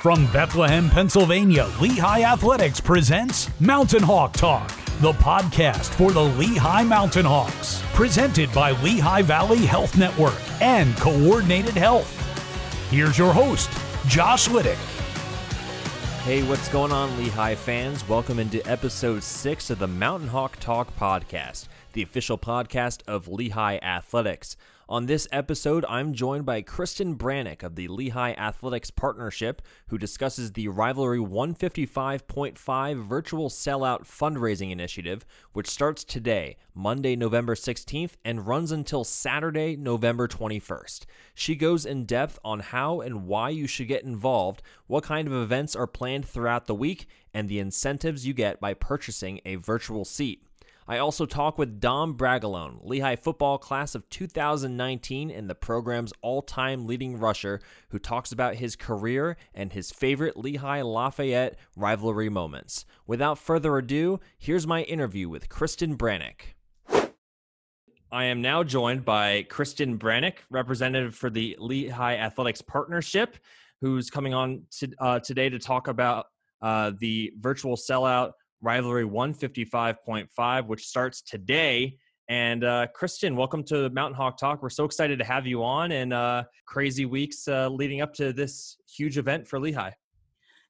From Bethlehem, Pennsylvania, Lehigh Athletics presents Mountain Hawk Talk, the podcast for the Lehigh Mountain Hawks, presented by Lehigh Valley Health Network and Coordinated Health. Here's your host, Josh Liddick. Hey, what's going on, Lehigh fans? Welcome into episode six of the Mountain Hawk Talk podcast, the official podcast of Lehigh Athletics. On this episode, I'm joined by Kristen Brannick of the Lehigh Athletics Partnership, who discusses the Rivalry 155.5 virtual sellout fundraising initiative, which starts today, Monday, November 16th, and runs until Saturday, November 21st. She goes in depth on how and why you should get involved, what kind of events are planned throughout the week, and the incentives you get by purchasing a virtual seat. I also talk with Dom Bragalone, Lehigh football class of 2019 and the program's all time leading rusher, who talks about his career and his favorite Lehigh Lafayette rivalry moments. Without further ado, here's my interview with Kristen Brannick. I am now joined by Kristen Brannick, representative for the Lehigh Athletics Partnership, who's coming on to, uh, today to talk about uh, the virtual sellout Rivalry 155.5, which starts today. And uh, Kristen, welcome to Mountain Hawk Talk. We're so excited to have you on and uh, crazy weeks uh, leading up to this huge event for Lehigh.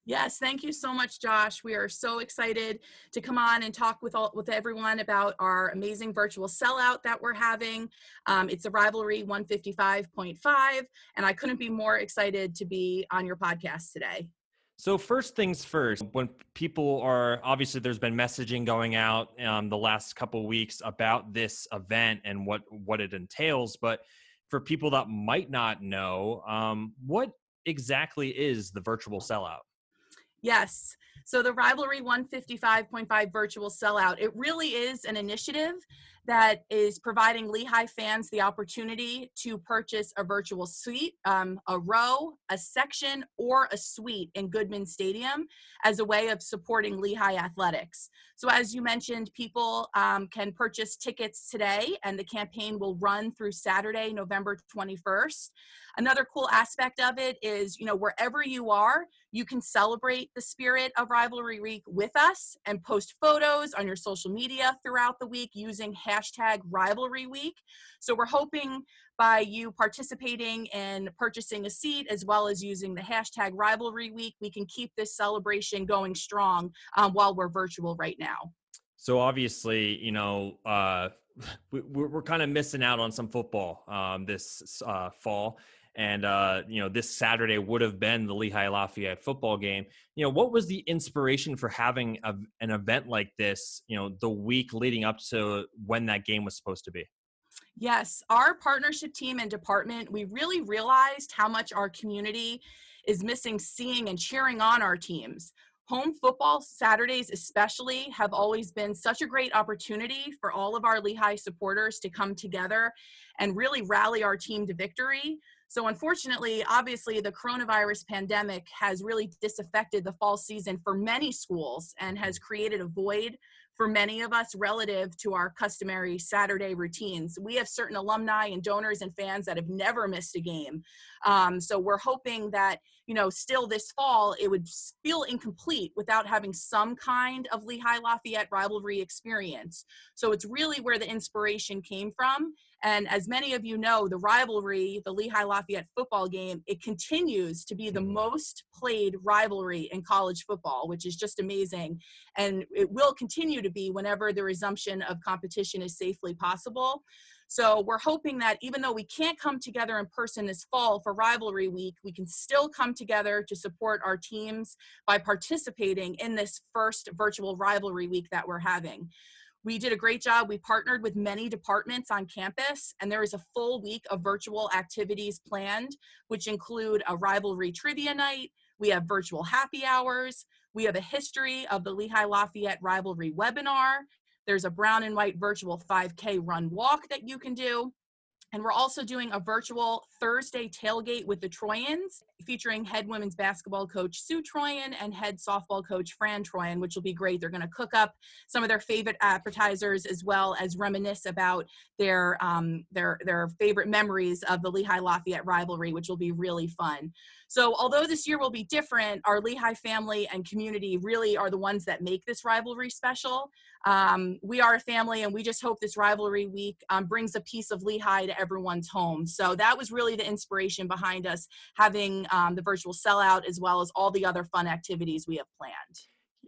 Yes, thank you so much, Josh. We are so excited to come on and talk with all with everyone about our amazing virtual sellout that we're having. Um, it's a rivalry 155.5, and I couldn't be more excited to be on your podcast today. So first things first, when people are obviously there's been messaging going out um, the last couple weeks about this event and what what it entails, but for people that might not know, um, what exactly is the virtual sellout? Yes. So the Rivalry 155.5 virtual sellout, it really is an initiative that is providing Lehigh fans the opportunity to purchase a virtual suite, um, a row, a section, or a suite in Goodman Stadium as a way of supporting Lehigh athletics. So, as you mentioned, people um, can purchase tickets today, and the campaign will run through Saturday, November 21st. Another cool aspect of it is, you know, wherever you are, you can celebrate the spirit of Rivalry Week with us and post photos on your social media throughout the week using hashtag Rivalry Week. So we're hoping by you participating in purchasing a seat as well as using the hashtag Rivalry Week, we can keep this celebration going strong um, while we're virtual right now. So obviously, you know, uh, we, are kind of missing out on some football um, this uh, fall and uh, you know this Saturday would have been the Lehigh Lafayette football game. You know, what was the inspiration for having a, an event like this? You know, the week leading up to when that game was supposed to be. Yes, our partnership team and department, we really realized how much our community is missing seeing and cheering on our teams. Home football Saturdays, especially, have always been such a great opportunity for all of our Lehigh supporters to come together and really rally our team to victory. So, unfortunately, obviously, the coronavirus pandemic has really disaffected the fall season for many schools and has created a void for many of us relative to our customary Saturday routines. We have certain alumni and donors and fans that have never missed a game. Um, so, we're hoping that, you know, still this fall, it would feel incomplete without having some kind of Lehigh Lafayette rivalry experience. So, it's really where the inspiration came from and as many of you know, the rivalry, the Lehigh Lafayette football game, it continues to be the mm-hmm. most played rivalry in college football, which is just amazing. And it will continue to be whenever the resumption of competition is safely possible. So we're hoping that even though we can't come together in person this fall for rivalry week, we can still come together to support our teams by participating in this first virtual rivalry week that we're having. We did a great job. We partnered with many departments on campus, and there is a full week of virtual activities planned, which include a rivalry trivia night. We have virtual happy hours. We have a history of the Lehigh Lafayette rivalry webinar. There's a brown and white virtual 5K run walk that you can do. And we're also doing a virtual Thursday tailgate with the Troyans, featuring head women's basketball coach Sue Troyan and head softball coach Fran Troyan, which will be great. They're going to cook up some of their favorite appetizers as well as reminisce about their um, their their favorite memories of the Lehigh Lafayette rivalry, which will be really fun. So, although this year will be different, our Lehigh family and community really are the ones that make this rivalry special. Um, we are a family, and we just hope this rivalry week um, brings a piece of Lehigh to everyone's home. So, that was really the inspiration behind us having um, the virtual sellout as well as all the other fun activities we have planned.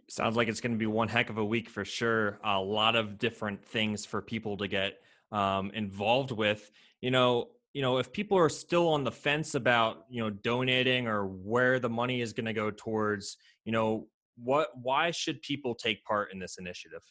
Sounds like it's going to be one heck of a week for sure. A lot of different things for people to get um, involved with. You know, you know, if people are still on the fence about, you know, donating or where the money is going to go towards, you know, what why should people take part in this initiative?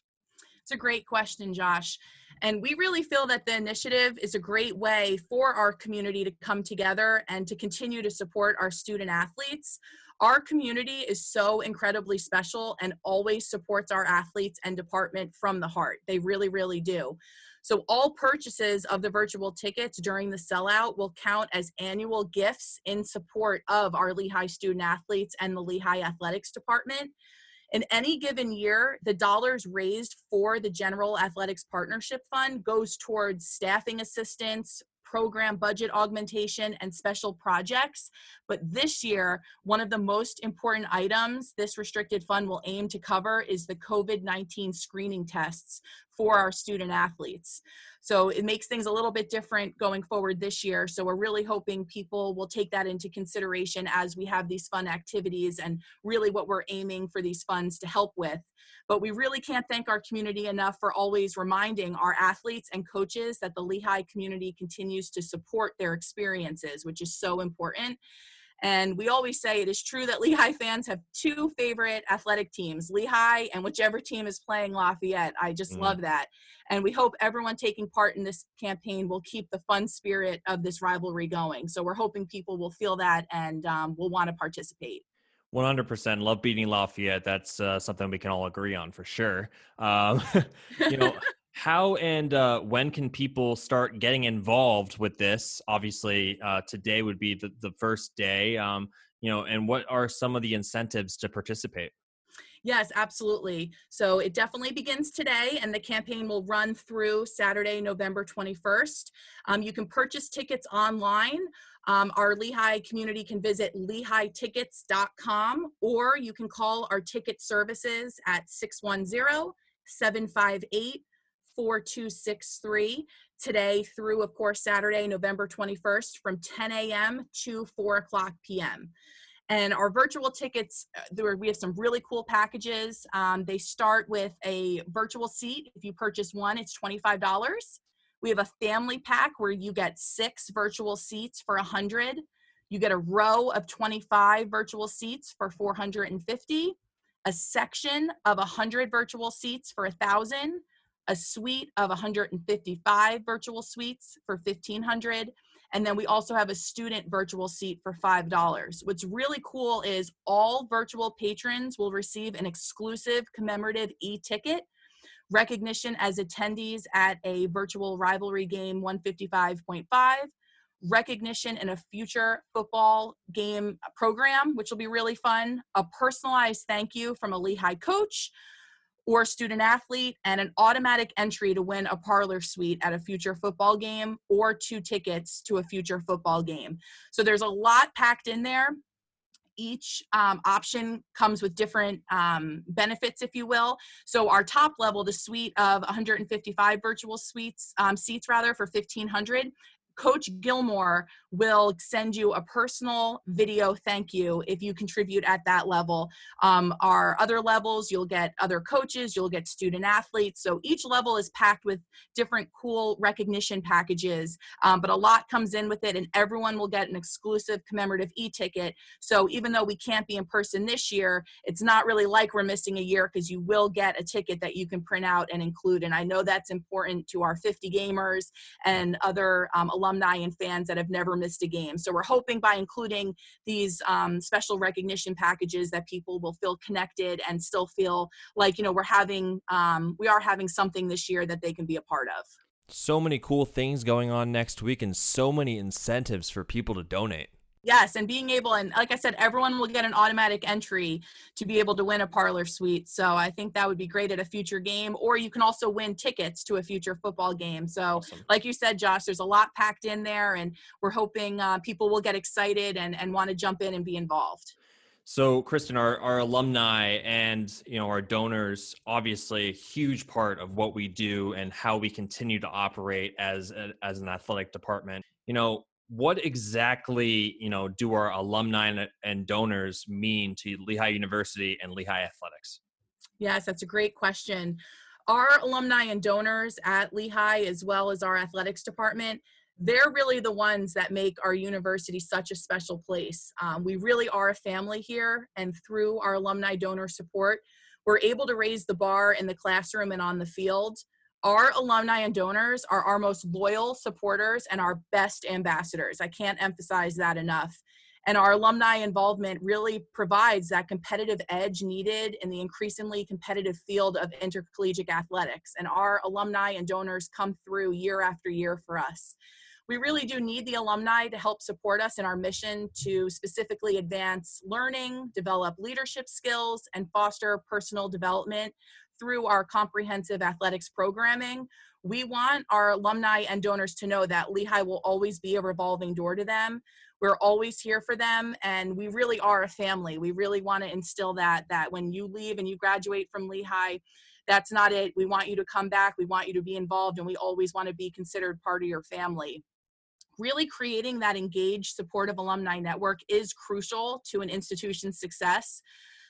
It's a great question, Josh. And we really feel that the initiative is a great way for our community to come together and to continue to support our student athletes. Our community is so incredibly special and always supports our athletes and department from the heart. They really, really do. So all purchases of the virtual tickets during the sellout will count as annual gifts in support of our Lehigh student athletes and the Lehigh Athletics Department. In any given year, the dollars raised for the General Athletics Partnership Fund goes towards staffing assistance, program budget augmentation and special projects. But this year, one of the most important items this restricted fund will aim to cover is the COVID 19 screening tests for our student athletes. So it makes things a little bit different going forward this year. So we're really hoping people will take that into consideration as we have these fun activities and really what we're aiming for these funds to help with. But we really can't thank our community enough for always reminding our athletes and coaches that the Lehigh community continues to support their experiences, which is so important. And we always say it is true that Lehigh fans have two favorite athletic teams, Lehigh and whichever team is playing Lafayette. I just mm. love that. And we hope everyone taking part in this campaign will keep the fun spirit of this rivalry going. So we're hoping people will feel that and um, will want to participate. 100% love beating Lafayette. That's uh, something we can all agree on for sure. Um, you know, how and uh, when can people start getting involved with this? Obviously, uh, today would be the, the first day. Um, you know, and what are some of the incentives to participate? Yes, absolutely. So it definitely begins today, and the campaign will run through Saturday, November 21st. Um, you can purchase tickets online. Um, our Lehigh community can visit lehightickets.com, or you can call our ticket services at 610 758 4263 today through, of course, Saturday, November 21st from 10 a.m. to 4 o'clock p.m. And our virtual tickets, uh, there, we have some really cool packages. Um, they start with a virtual seat. If you purchase one, it's $25. We have a family pack where you get six virtual seats for 100. You get a row of 25 virtual seats for 450, a section of 100 virtual seats for 1000, a suite of 155 virtual suites for 1500 and then we also have a student virtual seat for $5. What's really cool is all virtual patrons will receive an exclusive commemorative e ticket, recognition as attendees at a virtual rivalry game 155.5, recognition in a future football game program, which will be really fun, a personalized thank you from a Lehigh coach or student athlete, and an automatic entry to win a parlor suite at a future football game or two tickets to a future football game. So there's a lot packed in there. Each um, option comes with different um, benefits, if you will. So our top level, the suite of 155 virtual suites um, seats, rather for 1,500, Coach Gilmore will send you a personal video thank you if you contribute at that level. Um, our other levels, you'll get other coaches, you'll get student athletes. So each level is packed with different cool recognition packages, um, but a lot comes in with it, and everyone will get an exclusive commemorative e ticket. So even though we can't be in person this year, it's not really like we're missing a year because you will get a ticket that you can print out and include. And I know that's important to our 50 gamers and other um, alumni and fans that have never missed a game. So we're hoping by including these um, special recognition packages that people will feel connected and still feel like you know we're having um, we are having something this year that they can be a part of. so many cool things going on next week and so many incentives for people to donate. Yes, and being able, and like I said, everyone will get an automatic entry to be able to win a parlor suite. So I think that would be great at a future game, or you can also win tickets to a future football game. So, awesome. like you said, Josh, there's a lot packed in there, and we're hoping uh, people will get excited and, and want to jump in and be involved. So, Kristen, our, our alumni and you know our donors, obviously a huge part of what we do and how we continue to operate as a, as an athletic department. You know, what exactly you know do our alumni and donors mean to Lehigh University and Lehigh Athletics? Yes, that's a great question. Our alumni and donors at Lehigh, as well as our athletics department, they're really the ones that make our university such a special place. Um, we really are a family here, and through our alumni donor support, we're able to raise the bar in the classroom and on the field our alumni and donors are our most loyal supporters and our best ambassadors. I can't emphasize that enough. And our alumni involvement really provides that competitive edge needed in the increasingly competitive field of intercollegiate athletics. And our alumni and donors come through year after year for us. We really do need the alumni to help support us in our mission to specifically advance learning, develop leadership skills, and foster personal development through our comprehensive athletics programming. We want our alumni and donors to know that Lehigh will always be a revolving door to them. We're always here for them and we really are a family. We really want to instill that that when you leave and you graduate from Lehigh, that's not it. We want you to come back. We want you to be involved and we always want to be considered part of your family really creating that engaged supportive alumni network is crucial to an institution's success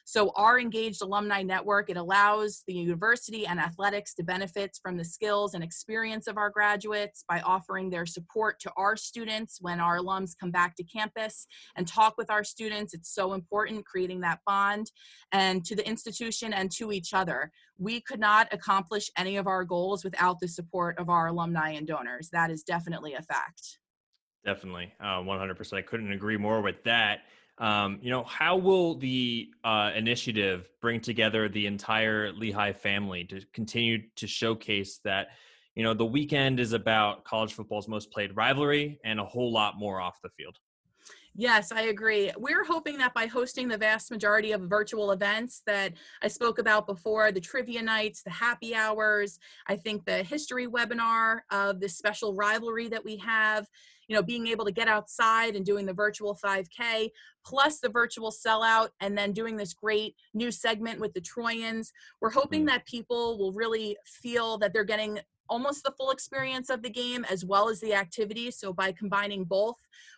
so our engaged alumni network, it allows the university and athletics to benefit from the skills and experience of our graduates by offering their support to our students when our alums come back to campus and talk with our students. It's so important creating that bond and to the institution and to each other. We could not accomplish any of our goals without the support of our alumni and donors. That is definitely a fact. Definitely, uh, 100%. I couldn't agree more with that. Um, you know, how will the uh, initiative bring together the entire Lehigh family to continue to showcase that, you know, the weekend is about college football's most played rivalry and a whole lot more off the field? Yes, I agree. We're hoping that by hosting the vast majority of virtual events that I spoke about before, the trivia nights, the happy hours, I think the history webinar of this special rivalry that we have, you know, being able to get outside and doing the virtual 5K, plus the virtual sellout, and then doing this great new segment with the Troyans. We're hoping mm. that people will really feel that they're getting almost the full experience of the game as well as the activities. So by combining both,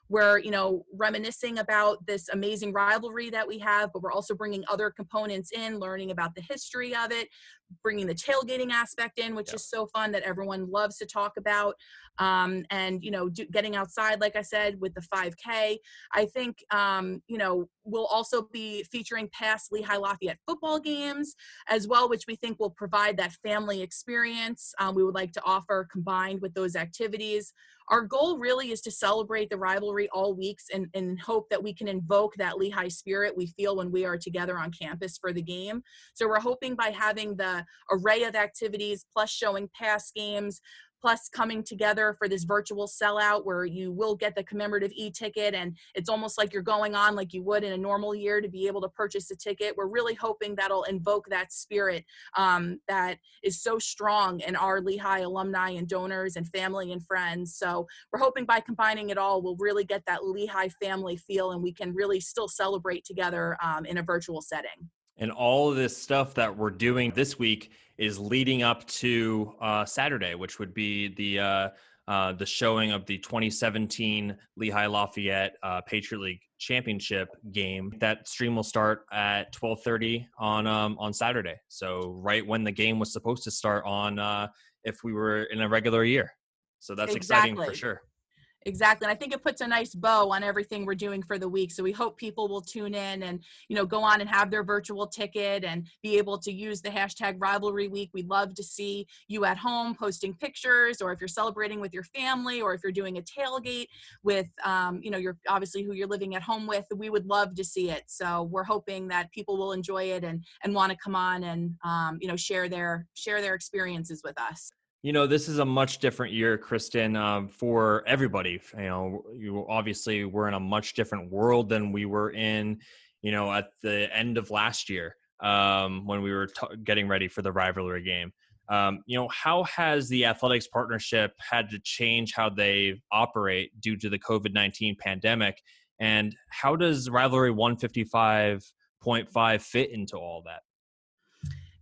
we're you know reminiscing about this amazing rivalry that we have but we're also bringing other components in learning about the history of it bringing the tailgating aspect in which is so fun that everyone loves to talk about um, and you know do, getting outside like i said with the 5k i think um, you know we'll also be featuring past lehigh lafayette football games as well which we think will provide that family experience um, we would like to offer combined with those activities our goal really is to celebrate the rivalry all weeks and, and hope that we can invoke that Lehigh spirit we feel when we are together on campus for the game. So we're hoping by having the array of activities plus showing past games, plus coming together for this virtual sellout where you will get the commemorative e-ticket and it's almost like you're going on like you would in a normal year to be able to purchase a ticket. We're really hoping that'll invoke that spirit um, that is so strong in our lehigh alumni and donors and family and friends. So we're hoping by combining it all we'll really get that lehigh family feel and we can really still celebrate together um, in a virtual setting and all of this stuff that we're doing this week is leading up to uh, Saturday, which would be the uh, uh, the showing of the 2017 Lehigh Lafayette uh, Patriot League Championship game. That stream will start at 12:30 on um, on Saturday. So right when the game was supposed to start on, uh, if we were in a regular year. So that's exactly. exciting for sure. Exactly. And I think it puts a nice bow on everything we're doing for the week. So we hope people will tune in and, you know, go on and have their virtual ticket and be able to use the hashtag rivalry week. We'd love to see you at home posting pictures or if you're celebrating with your family or if you're doing a tailgate with, um, you know, you're obviously who you're living at home with, we would love to see it. So we're hoping that people will enjoy it and, and want to come on and, um, you know, share their, share their experiences with us. You know, this is a much different year, Kristen, um, for everybody. You know, you obviously we're in a much different world than we were in, you know, at the end of last year um, when we were t- getting ready for the rivalry game. Um, you know, how has the athletics partnership had to change how they operate due to the COVID 19 pandemic? And how does rivalry 155.5 fit into all that?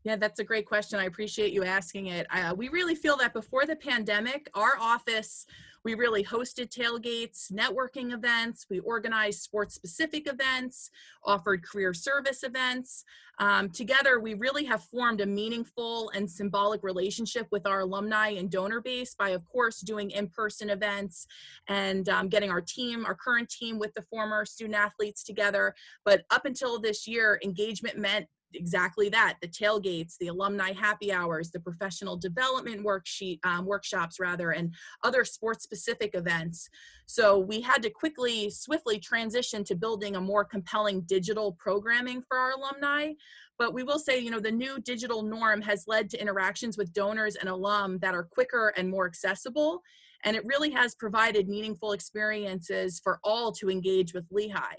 Yeah, that's a great question. I appreciate you asking it. Uh, we really feel that before the pandemic, our office, we really hosted tailgates, networking events, we organized sports specific events, offered career service events. Um, together, we really have formed a meaningful and symbolic relationship with our alumni and donor base by, of course, doing in person events and um, getting our team, our current team, with the former student athletes together. But up until this year, engagement meant exactly that the tailgates the alumni happy hours the professional development worksheet um, workshops rather and other sports specific events. So we had to quickly swiftly transition to building a more compelling digital programming for our alumni. But we will say you know the new digital norm has led to interactions with donors and alum that are quicker and more accessible and it really has provided meaningful experiences for all to engage with lehigh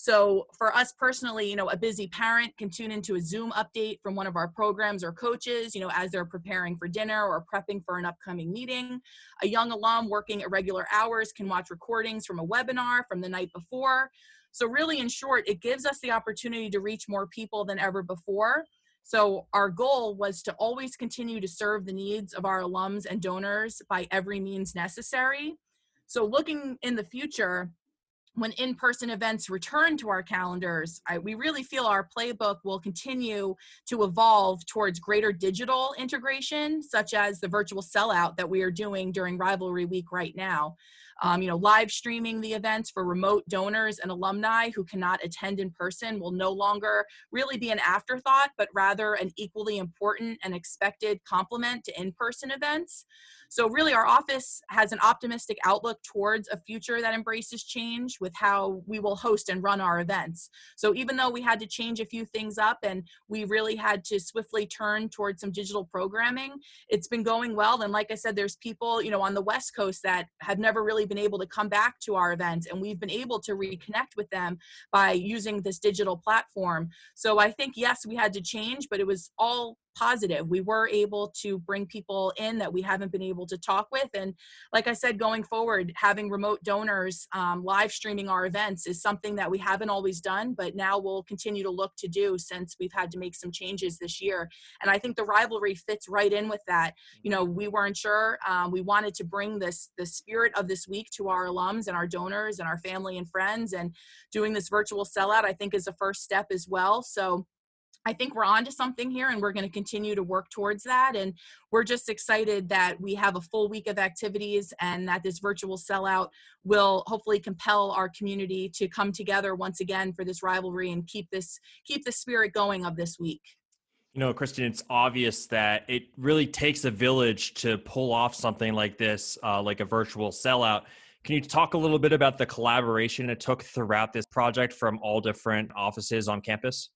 so for us personally, you know, a busy parent can tune into a Zoom update from one of our programs or coaches, you know, as they're preparing for dinner or prepping for an upcoming meeting. A young alum working irregular hours can watch recordings from a webinar from the night before. So really, in short, it gives us the opportunity to reach more people than ever before. So our goal was to always continue to serve the needs of our alums and donors by every means necessary. So looking in the future, when in-person events return to our calendars I, we really feel our playbook will continue to evolve towards greater digital integration such as the virtual sellout that we are doing during rivalry week right now. Um, you know live streaming the events for remote donors and alumni who cannot attend in person will no longer really be an afterthought but rather an equally important and expected complement to in-person events so, really, our office has an optimistic outlook towards a future that embraces change with how we will host and run our events. So, even though we had to change a few things up and we really had to swiftly turn towards some digital programming, it's been going well. And, like I said, there's people, you know, on the West Coast that have never really been able to come back to our events, and we've been able to reconnect with them by using this digital platform. So, I think, yes, we had to change, but it was all positive. We were able to bring people in that we haven't been able to talk with. And like I said, going forward, having remote donors um, live streaming our events is something that we haven't always done, but now we'll continue to look to do since we've had to make some changes this year. And I think the rivalry fits right in with that. You know, we weren't sure. Um, we wanted to bring this the spirit of this week to our alums and our donors and our family and friends. And doing this virtual sellout, I think, is a first step as well. So I think we're on to something here and we're going to continue to work towards that. And we're just excited that we have a full week of activities and that this virtual sellout will hopefully compel our community to come together once again for this rivalry and keep this keep the spirit going of this week. You know, Kristen, it's obvious that it really takes a village to pull off something like this, uh, like a virtual sellout. Can you talk a little bit about the collaboration it took throughout this project from all different offices on campus?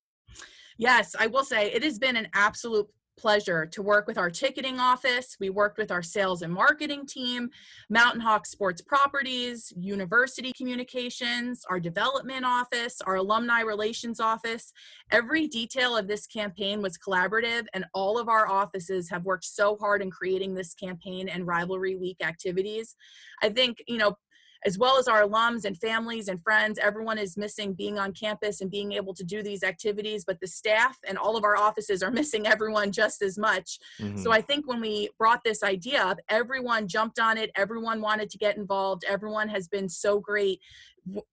Yes, I will say it has been an absolute pleasure to work with our ticketing office. We worked with our sales and marketing team, Mountain Hawk Sports Properties, University Communications, our development office, our alumni relations office. Every detail of this campaign was collaborative, and all of our offices have worked so hard in creating this campaign and rivalry week activities. I think, you know, as well as our alums and families and friends. Everyone is missing being on campus and being able to do these activities, but the staff and all of our offices are missing everyone just as much. Mm-hmm. So I think when we brought this idea up, everyone jumped on it, everyone wanted to get involved, everyone has been so great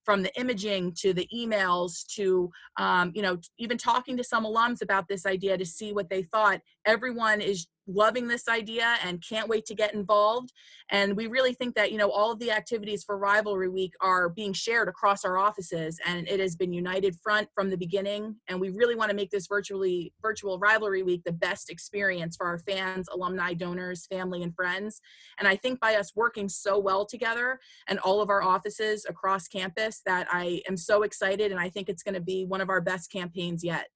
from the imaging to the emails to um, you know even talking to some alums about this idea to see what they thought everyone is loving this idea and can't wait to get involved. And we really think that, you know, all of the activities for Rivalry Week are being shared across our offices and it has been united front from the beginning. And we really want to make this virtually virtual Rivalry Week the best experience for our fans, alumni, donors, family, and friends. And I think by us working so well together and all of our offices across campus that I am so excited and I think it's going to be one of our best campaigns yet.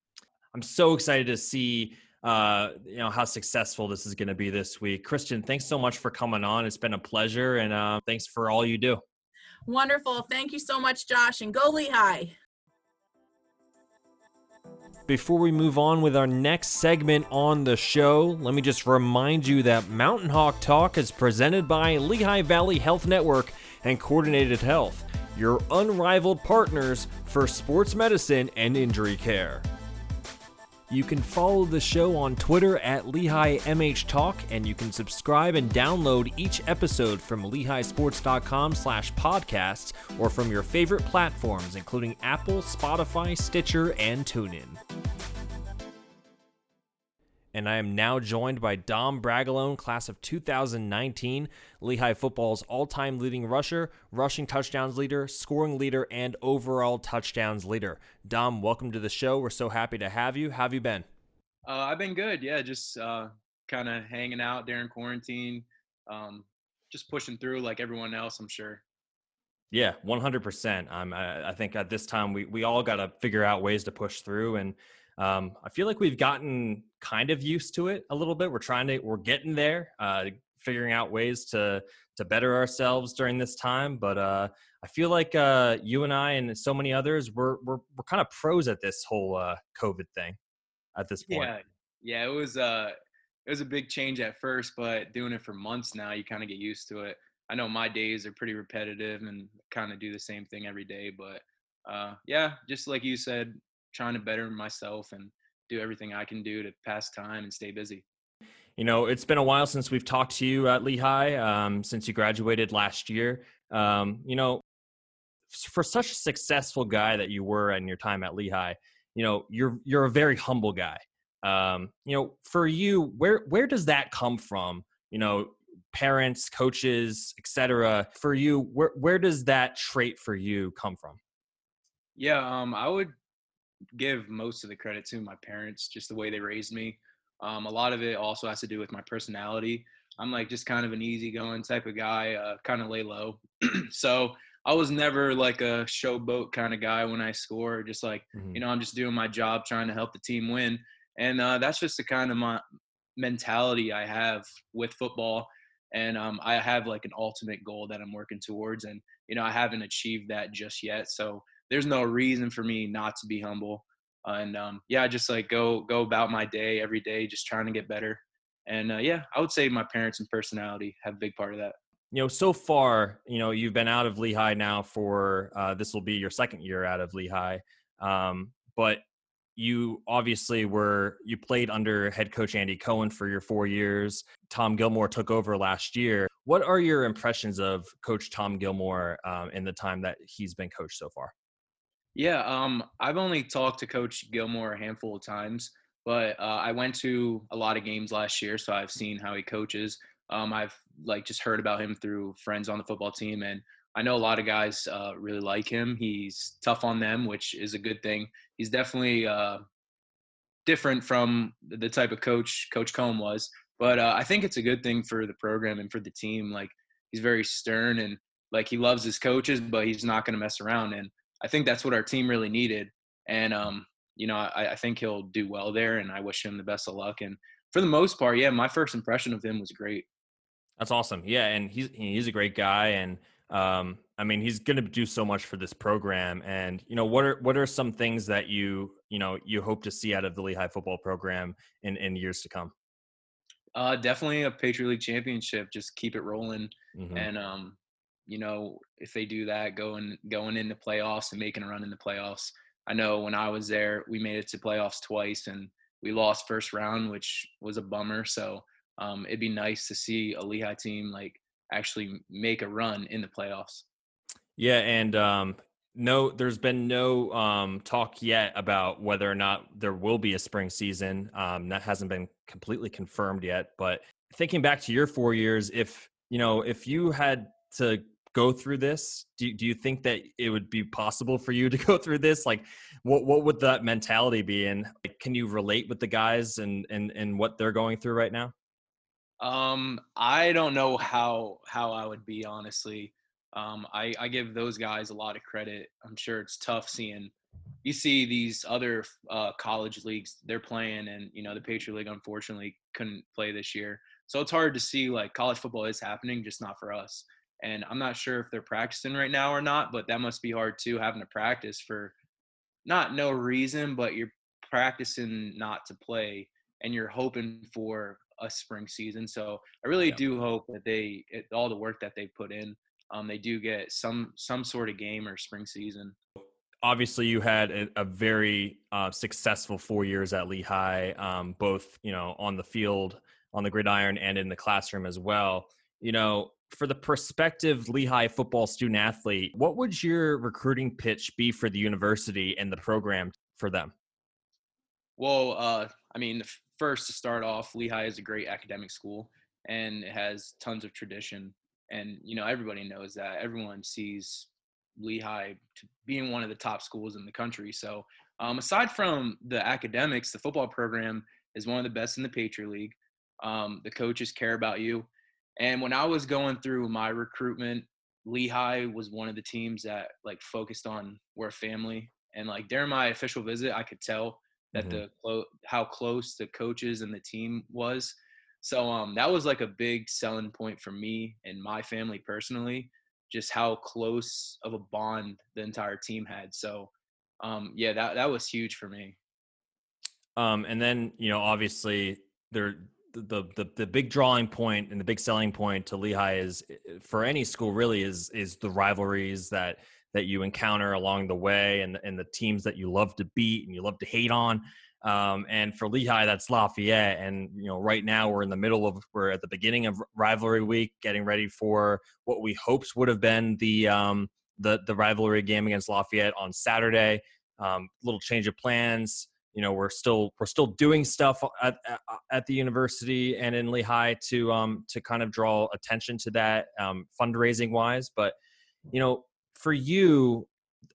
I'm so excited to see uh, you know how successful this is going to be this week. Kristen, thanks so much for coming on. It's been a pleasure, and uh, thanks for all you do. Wonderful. Thank you so much, Josh, and go Lehigh. Before we move on with our next segment on the show, let me just remind you that Mountain Hawk Talk is presented by Lehigh Valley Health Network and Coordinated Health, your unrivaled partners for sports medicine and injury care. You can follow the show on Twitter at Lehigh MH Talk, and you can subscribe and download each episode from LehighSports.com slash podcasts or from your favorite platforms, including Apple, Spotify, Stitcher, and TuneIn and I am now joined by Dom Bragalone, class of 2019, Lehigh football's all time leading rusher, rushing touchdowns leader, scoring leader, and overall touchdowns leader. Dom, welcome to the show. We're so happy to have you. How have you been? Uh, I've been good. Yeah, just uh, kind of hanging out during quarantine, um, just pushing through like everyone else, I'm sure. Yeah, 100%. I'm, I, I think at this time we, we all got to figure out ways to push through. And um, I feel like we've gotten kind of used to it a little bit. We're trying to, we're getting there, uh, figuring out ways to to better ourselves during this time. But uh, I feel like uh, you and I and so many others, we're we're we're kind of pros at this whole uh, COVID thing at this point. Yeah, yeah, it was uh, it was a big change at first, but doing it for months now, you kind of get used to it. I know my days are pretty repetitive and kind of do the same thing every day, but uh, yeah, just like you said, trying to better myself and do everything I can do to pass time and stay busy. You know, it's been a while since we've talked to you at Lehigh, um, since you graduated last year. Um, you know, for such a successful guy that you were in your time at Lehigh, you know, you're you're a very humble guy. Um, you know, for you, where where does that come from? You know, parents, coaches, etc. For you, where where does that trait for you come from? Yeah, um, I would give most of the credit to my parents, just the way they raised me. Um, a lot of it also has to do with my personality. I'm like just kind of an easygoing type of guy, uh, kind of lay low. so I was never like a showboat kind of guy when I score. Just like mm-hmm. you know, I'm just doing my job, trying to help the team win, and uh, that's just the kind of my mentality I have with football. And um, I have like an ultimate goal that I'm working towards, and you know, I haven't achieved that just yet. So there's no reason for me not to be humble. And um, yeah, just like go go about my day every day, just trying to get better. And uh, yeah, I would say my parents and personality have a big part of that. You know, so far, you know, you've been out of Lehigh now for uh, this will be your second year out of Lehigh, um, but you obviously were you played under head coach Andy Coen for your four years. Tom Gilmore took over last year. What are your impressions of Coach Tom Gilmore um, in the time that he's been coached so far? Yeah, um, I've only talked to Coach Gilmore a handful of times, but uh, I went to a lot of games last year, so I've seen how he coaches. Um, I've like just heard about him through friends on the football team, and I know a lot of guys uh, really like him. He's tough on them, which is a good thing. He's definitely uh, different from the type of coach Coach Coen was, but uh, I think it's a good thing for the program and for the team. Like he's very stern and like he loves his coaches, but he's not going to mess around and I think that's what our team really needed. And um, you know, I, I, think he'll do well there, and I wish him the best of luck. And for the most part, yeah, my first impression of him was great. That's awesome. Yeah, and he's he's a great guy, and um, I mean, he's going to do so much for this program. And you know, what are what are some things that you you know you hope to see out of the Lehigh football program in in years to come? Uh, definitely a Patriot League championship. Just keep it rolling, mm-hmm. and um, you know, if they do that, going going into playoffs and making a run in the playoffs. I know when I was there, we made it to playoffs twice and we lost first round, which was a bummer. So um, it'd be nice to see a Lehigh team like actually make a run in the playoffs. Yeah, and um, no, there's been no um, talk yet about whether or not there will be a spring season. Um, that hasn't been completely confirmed yet. But thinking back to your four years, if you know, if you had to go through this? Do, do you think that it would be possible for you to go through this? Like, what what would that mentality be? And like, can you relate with the guys and and and what they're going through right now? Um, I don't know how how I would be honestly. Um, I I give those guys a lot of credit. I'm sure it's tough seeing you see these other uh, college leagues they're playing, and you know the Patriot League unfortunately couldn't play this year, so it's hard to see like college football is happening, just not for us. And I'm not sure if they're practicing right now or not, but that must be hard too, having to practice for not no reason, but you're practicing not to play and you're hoping for a spring season. So I really yeah. do hope that they it, all the work that they put in, um, they do get some some sort of game or spring season. Obviously, you had a, a very uh, successful four years at Lehigh, um, both you know on the field, on the gridiron, and in the classroom as well. You know, for the prospective Lehigh football student athlete, what would your recruiting pitch be for the university and the program for them? Well, uh, I mean, first to start off, Lehigh is a great academic school and it has tons of tradition. And, you know, everybody knows that. Everyone sees Lehigh being one of the top schools in the country. So, um, aside from the academics, the football program is one of the best in the Patriot League. Um, the coaches care about you. And when I was going through my recruitment, Lehigh was one of the teams that like focused on we're a family. And like during my official visit, I could tell that mm-hmm. the how close the coaches and the team was. So um, that was like a big selling point for me and my family personally, just how close of a bond the entire team had. So um, yeah, that that was huge for me. Um, and then you know, obviously there the, the the big drawing point and the big selling point to Lehigh is for any school really is is the rivalries that that you encounter along the way and and the teams that you love to beat and you love to hate on. Um, and for Lehigh, that's Lafayette. And you know, right now we're in the middle of we're at the beginning of rivalry week, getting ready for what we hopes would have been the um, the the rivalry game against Lafayette on Saturday. Um, little change of plans you know we're still we're still doing stuff at, at the university and in Lehigh to um to kind of draw attention to that um, fundraising wise but you know for you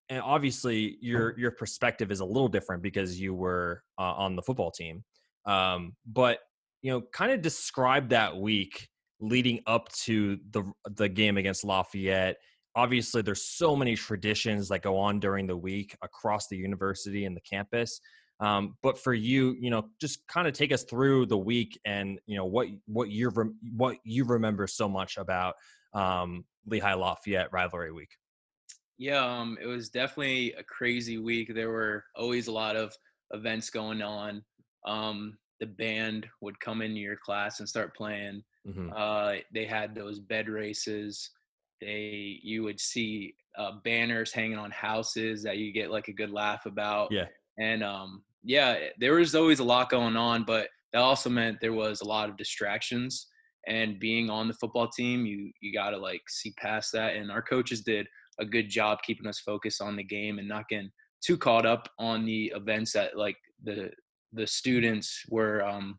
and obviously your your perspective is a little different because you were uh, on the football team um, but you know kind of describe that week leading up to the the game against Lafayette. Obviously there's so many traditions that go on during the week across the university and the campus um, but for you, you know, just kind of take us through the week and you know what what you what you remember so much about um, Lehigh Lafayette rivalry week. Yeah, um, it was definitely a crazy week. There were always a lot of events going on. Um, the band would come into your class and start playing. Mm-hmm. Uh, they had those bed races. They you would see uh, banners hanging on houses that you get like a good laugh about. Yeah. And um, yeah, there was always a lot going on, but that also meant there was a lot of distractions. And being on the football team, you you got to like see past that. And our coaches did a good job keeping us focused on the game and not getting too caught up on the events that like the the students were um,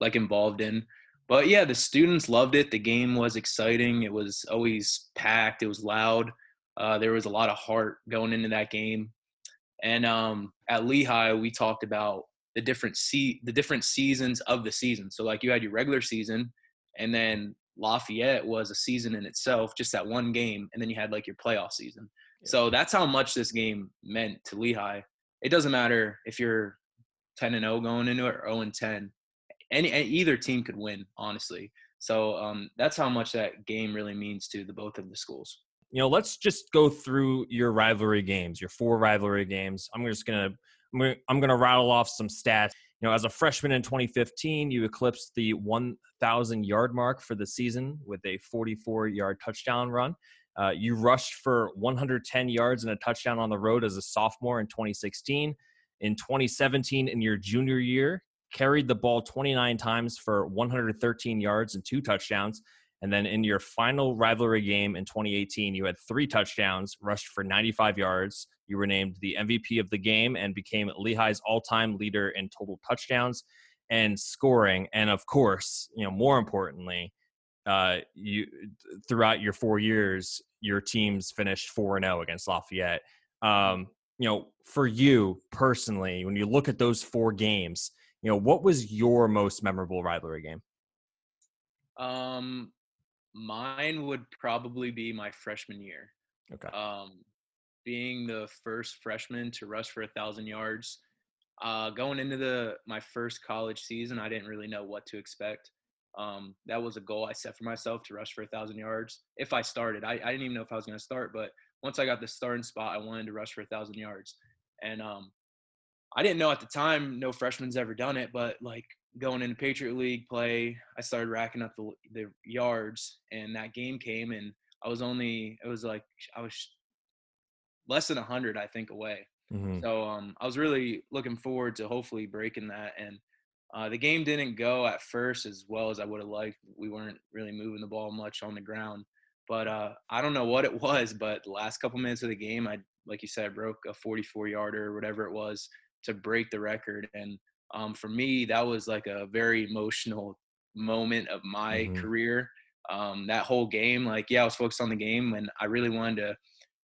like involved in. But yeah, the students loved it. The game was exciting. It was always packed. It was loud. Uh, there was a lot of heart going into that game. And um, at Lehigh, we talked about the different se- the different seasons of the season. So like you had your regular season, and then Lafayette was a season in itself, just that one game, and then you had like your playoff season. Yeah. So that's how much this game meant to Lehigh. It doesn't matter if you're 10 and 0 going into it or 0 and 10. Any either team could win, honestly. So um, that's how much that game really means to the both of the schools you know, let's just go through your rivalry games, your four rivalry games. I'm just gonna I'm gonna, I'm gonna rattle off some stats. You know, as a freshman in 2015, you eclipsed the 1,000 yard mark for the season with a 44 yard touchdown run. Uh, you rushed for 110 yards and a touchdown on the road as a sophomore in 2016. In 2017, in your junior year, carried the ball 29 times for 113 yards and two touchdowns. And then in your final rivalry game in 2018, you had three touchdowns, rushed for 95 yards. You were named the MVP of the game and became Lehigh's all-time leader in total touchdowns and scoring. And of course, you know, more importantly, uh, you throughout your four years, your teams finished four and zero oh against Lafayette. Um, you know, for you personally, when you look at those four games, you know, what was your most memorable rivalry game? Um, Mine would probably be my freshman year. Okay. Um, being the first freshman to rush for a thousand yards. Uh, going into the my first college season, I didn't really know what to expect. Um, that was a goal I set for myself to rush for a thousand yards. If I started, I, I didn't even know if I was going to start, but once I got the starting spot, I wanted to rush for a thousand yards. And um, I didn't know at the time, no freshman's ever done it, but like going into Patriot League play, I started racking up the the yards, and that game came, and I was only it was like I was less than hundred, I think, away. Mm-hmm. So um, I was really looking forward to hopefully breaking that, and uh, the game didn't go at first as well as I would have liked. We weren't really moving the ball much on the ground, but uh, I don't know what it was. But the last couple minutes of the game, I like you said, I broke a 44 yarder or whatever it was to break the record, and um, for me, that was like a very emotional moment of my mm-hmm. career. Um, that whole game, like yeah, I was focused on the game, and I really wanted to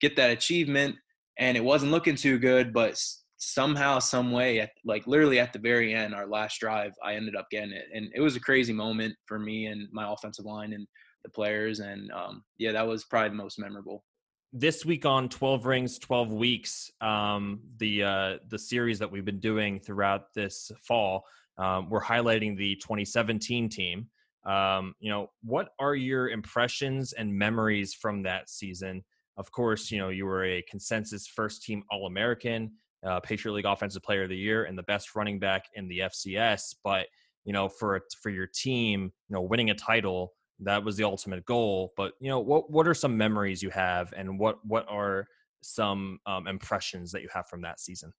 get that achievement, and it wasn't looking too good, but somehow, some way, at, like literally at the very end, our last drive, I ended up getting it, and it was a crazy moment for me and my offensive line and the players, and um, yeah, that was probably the most memorable. This week on Twelve Rings, Twelve Weeks, um, the uh, the series that we've been doing throughout this fall, um, we're highlighting the 2017 team. Um, you know, what are your impressions and memories from that season? Of course, you know you were a consensus first team All American uh, Patriot League Offensive Player of the Year and the best running back in the FCS. But you know, for for your team, you know, winning a title that was the ultimate goal. But you know, what what are some memories you have, and what what are some um, impressions that you have from that season?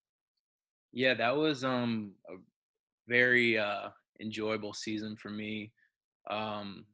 Yeah, that was um, a very uh, enjoyable season for me. Um,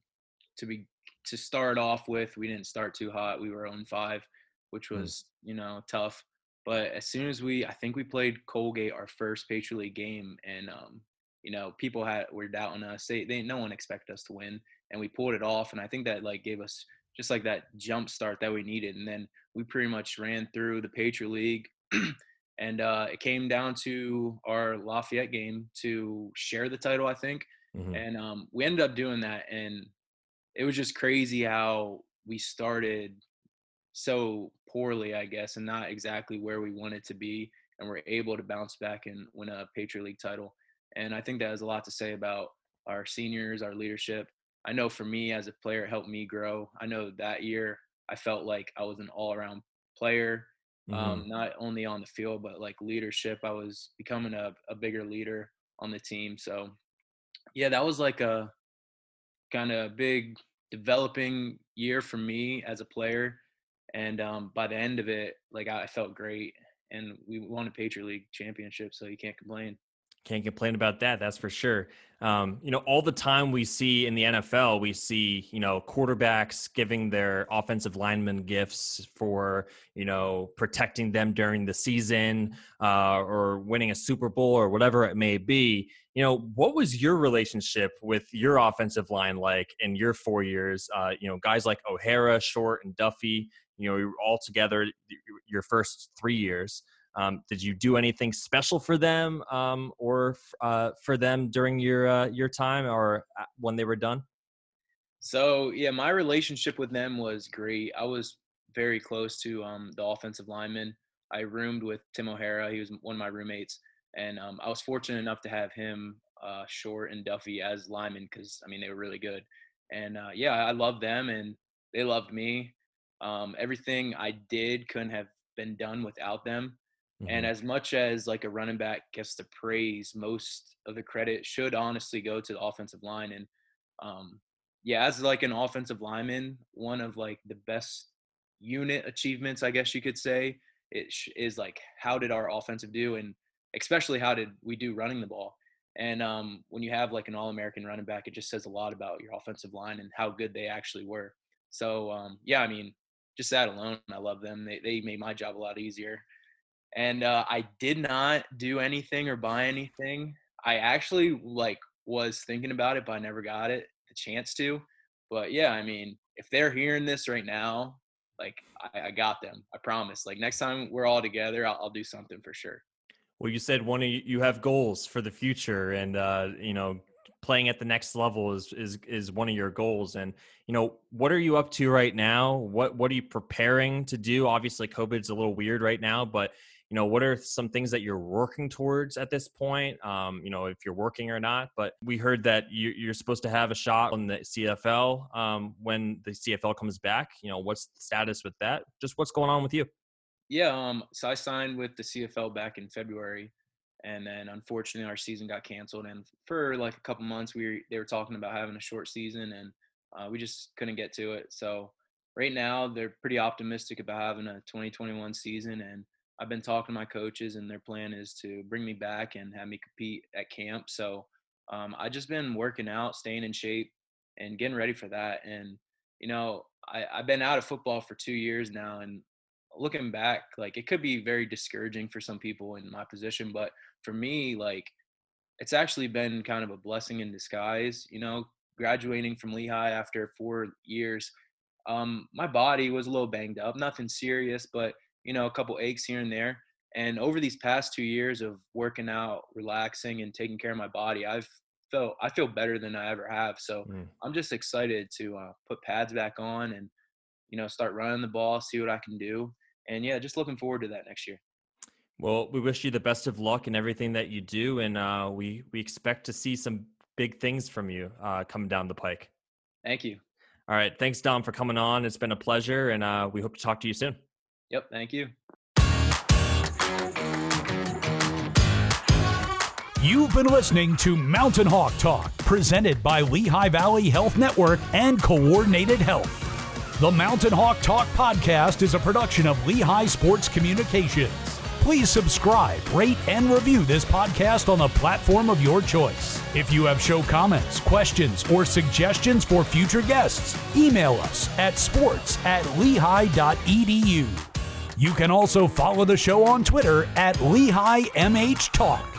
to be to start off with, we didn't start too hot. We were on five, which hmm. was mm. you know tough. But as soon as we, I think we played Colgate our first Patriot League game, and um, you know, people had were doubting us. They, they, no one expected us to win, and we pulled it off. And I think that like gave us just like that jump start that we needed. And then we pretty much ran through the Patriot League, and uh, it came down to our Lafayette game to share the title, I think. Mm-hmm. And um, we ended up doing that, and it was just crazy how we started so poorly, I guess, and not exactly where we wanted to be, and we're able to bounce back and win a Patriot League title. And I think that has a lot to say about our seniors, our leadership. I know for me as a player, it helped me grow. I know that year I felt like I was an all-around player, um, mm-hmm. um, not only on the field but like leadership. I was becoming a, a bigger leader on the team. So, yeah, that was like a kind of big developing year for me as a player and um, by the end of it, like I felt great, and we won a Patriot League championship, so you can't complain. Can't complain about that. That's for sure. Um, you know, all the time we see in the NFL, we see you know quarterbacks giving their offensive linemen gifts for you know protecting them during the season uh, or winning a Super Bowl or whatever it may be. You know, what was your relationship with your offensive line like in your four years? Uh, you know, guys like O'Hara, Short, and Duffy. You know, all together your first three years. Um, did you do anything special for them um, or uh, for them during your uh, your time or uh, when they were done? So yeah, my relationship with them was great. I was very close to um, the offensive lineman. I roomed with Tim O'Hara. He was one of my roommates, and um, I was fortunate enough to have him, uh, Short, and Duffy as linemen because I mean they were really good. And uh, yeah, I loved them, and they loved me. Um, everything I did couldn't have been done without them. Mm-hmm. And as much as like a running back gets the praise, most of the credit should honestly go to the offensive line. And um, yeah, as like an offensive lineman, one of like the best unit achievements, I guess you could say, it sh- is like how did our offensive do, and especially how did we do running the ball. And um, when you have like an all-American running back, it just says a lot about your offensive line and how good they actually were. So um, yeah, I mean, just that alone, I love them. They they made my job a lot easier and uh, I did not do anything or buy anything. I actually like was thinking about it, but I never got it the chance to. But yeah, I mean, if they're hearing this right now, like I, I got them. I promise. Like next time we're all together, I'll, I'll do something for sure. Well, you said one of you, you have goals for the future, and uh, you know playing at the next level is is is one of your goals. And you know, what are you up to right now? What what are you preparing to do? Obviously, COVID's a little weird right now, but you know, what are some things that you're working towards at this point? Um, you know, if you're working or not. But we heard that you, are supposed to have a shot on the CFL um, when the CFL comes back. You know, what's the status with that? Just what's going on with you? Yeah, um, so I signed with the CFL back in February, and then unfortunately our season got canceled. And for like a couple months, we were, they were talking about having a short season, and uh, we just couldn't get to it. So right now they're pretty optimistic about having a 2021 season, and I've been talking to my coaches, and their plan is to bring me back and have me compete at camp. So um, I just been working out, staying in shape, and getting ready for that. And you know, I, I've been out of football for two years now, and looking back, like it could be very discouraging for some people in my position, but for me, like it's actually been kind of a blessing in disguise. You know, graduating from Lehigh after four years, um, my body was a little banged up, nothing serious, but you know, a couple aches here and there. And over these past two years of working out, relaxing, and taking care of my body, I've felt I feel better than I ever have. So mm. I'm just excited to uh, put pads back on and you know start running the ball, see what I can do, and yeah, just looking forward to that next year. Well, we wish you the best of luck in everything that you do, and uh, we we expect to see some big things from you uh, coming down the pike. Thank you. All right, thanks, Dom, for coming on. It's been a pleasure, and uh, we hope to talk to you soon. Yep. Thank you. You've been listening to Mountain Hawk Talk, presented by Lehigh Valley Health Network and Coordinated Health. The Mountain Hawk Talk podcast is a production of Lehigh Sports Communications. Please subscribe, rate, and review this podcast on the platform of your choice. If you have show comments, questions, or suggestions for future guests, email us at sports at lehigh.edu. You can also follow the show on Twitter at Lehigh MH Talk.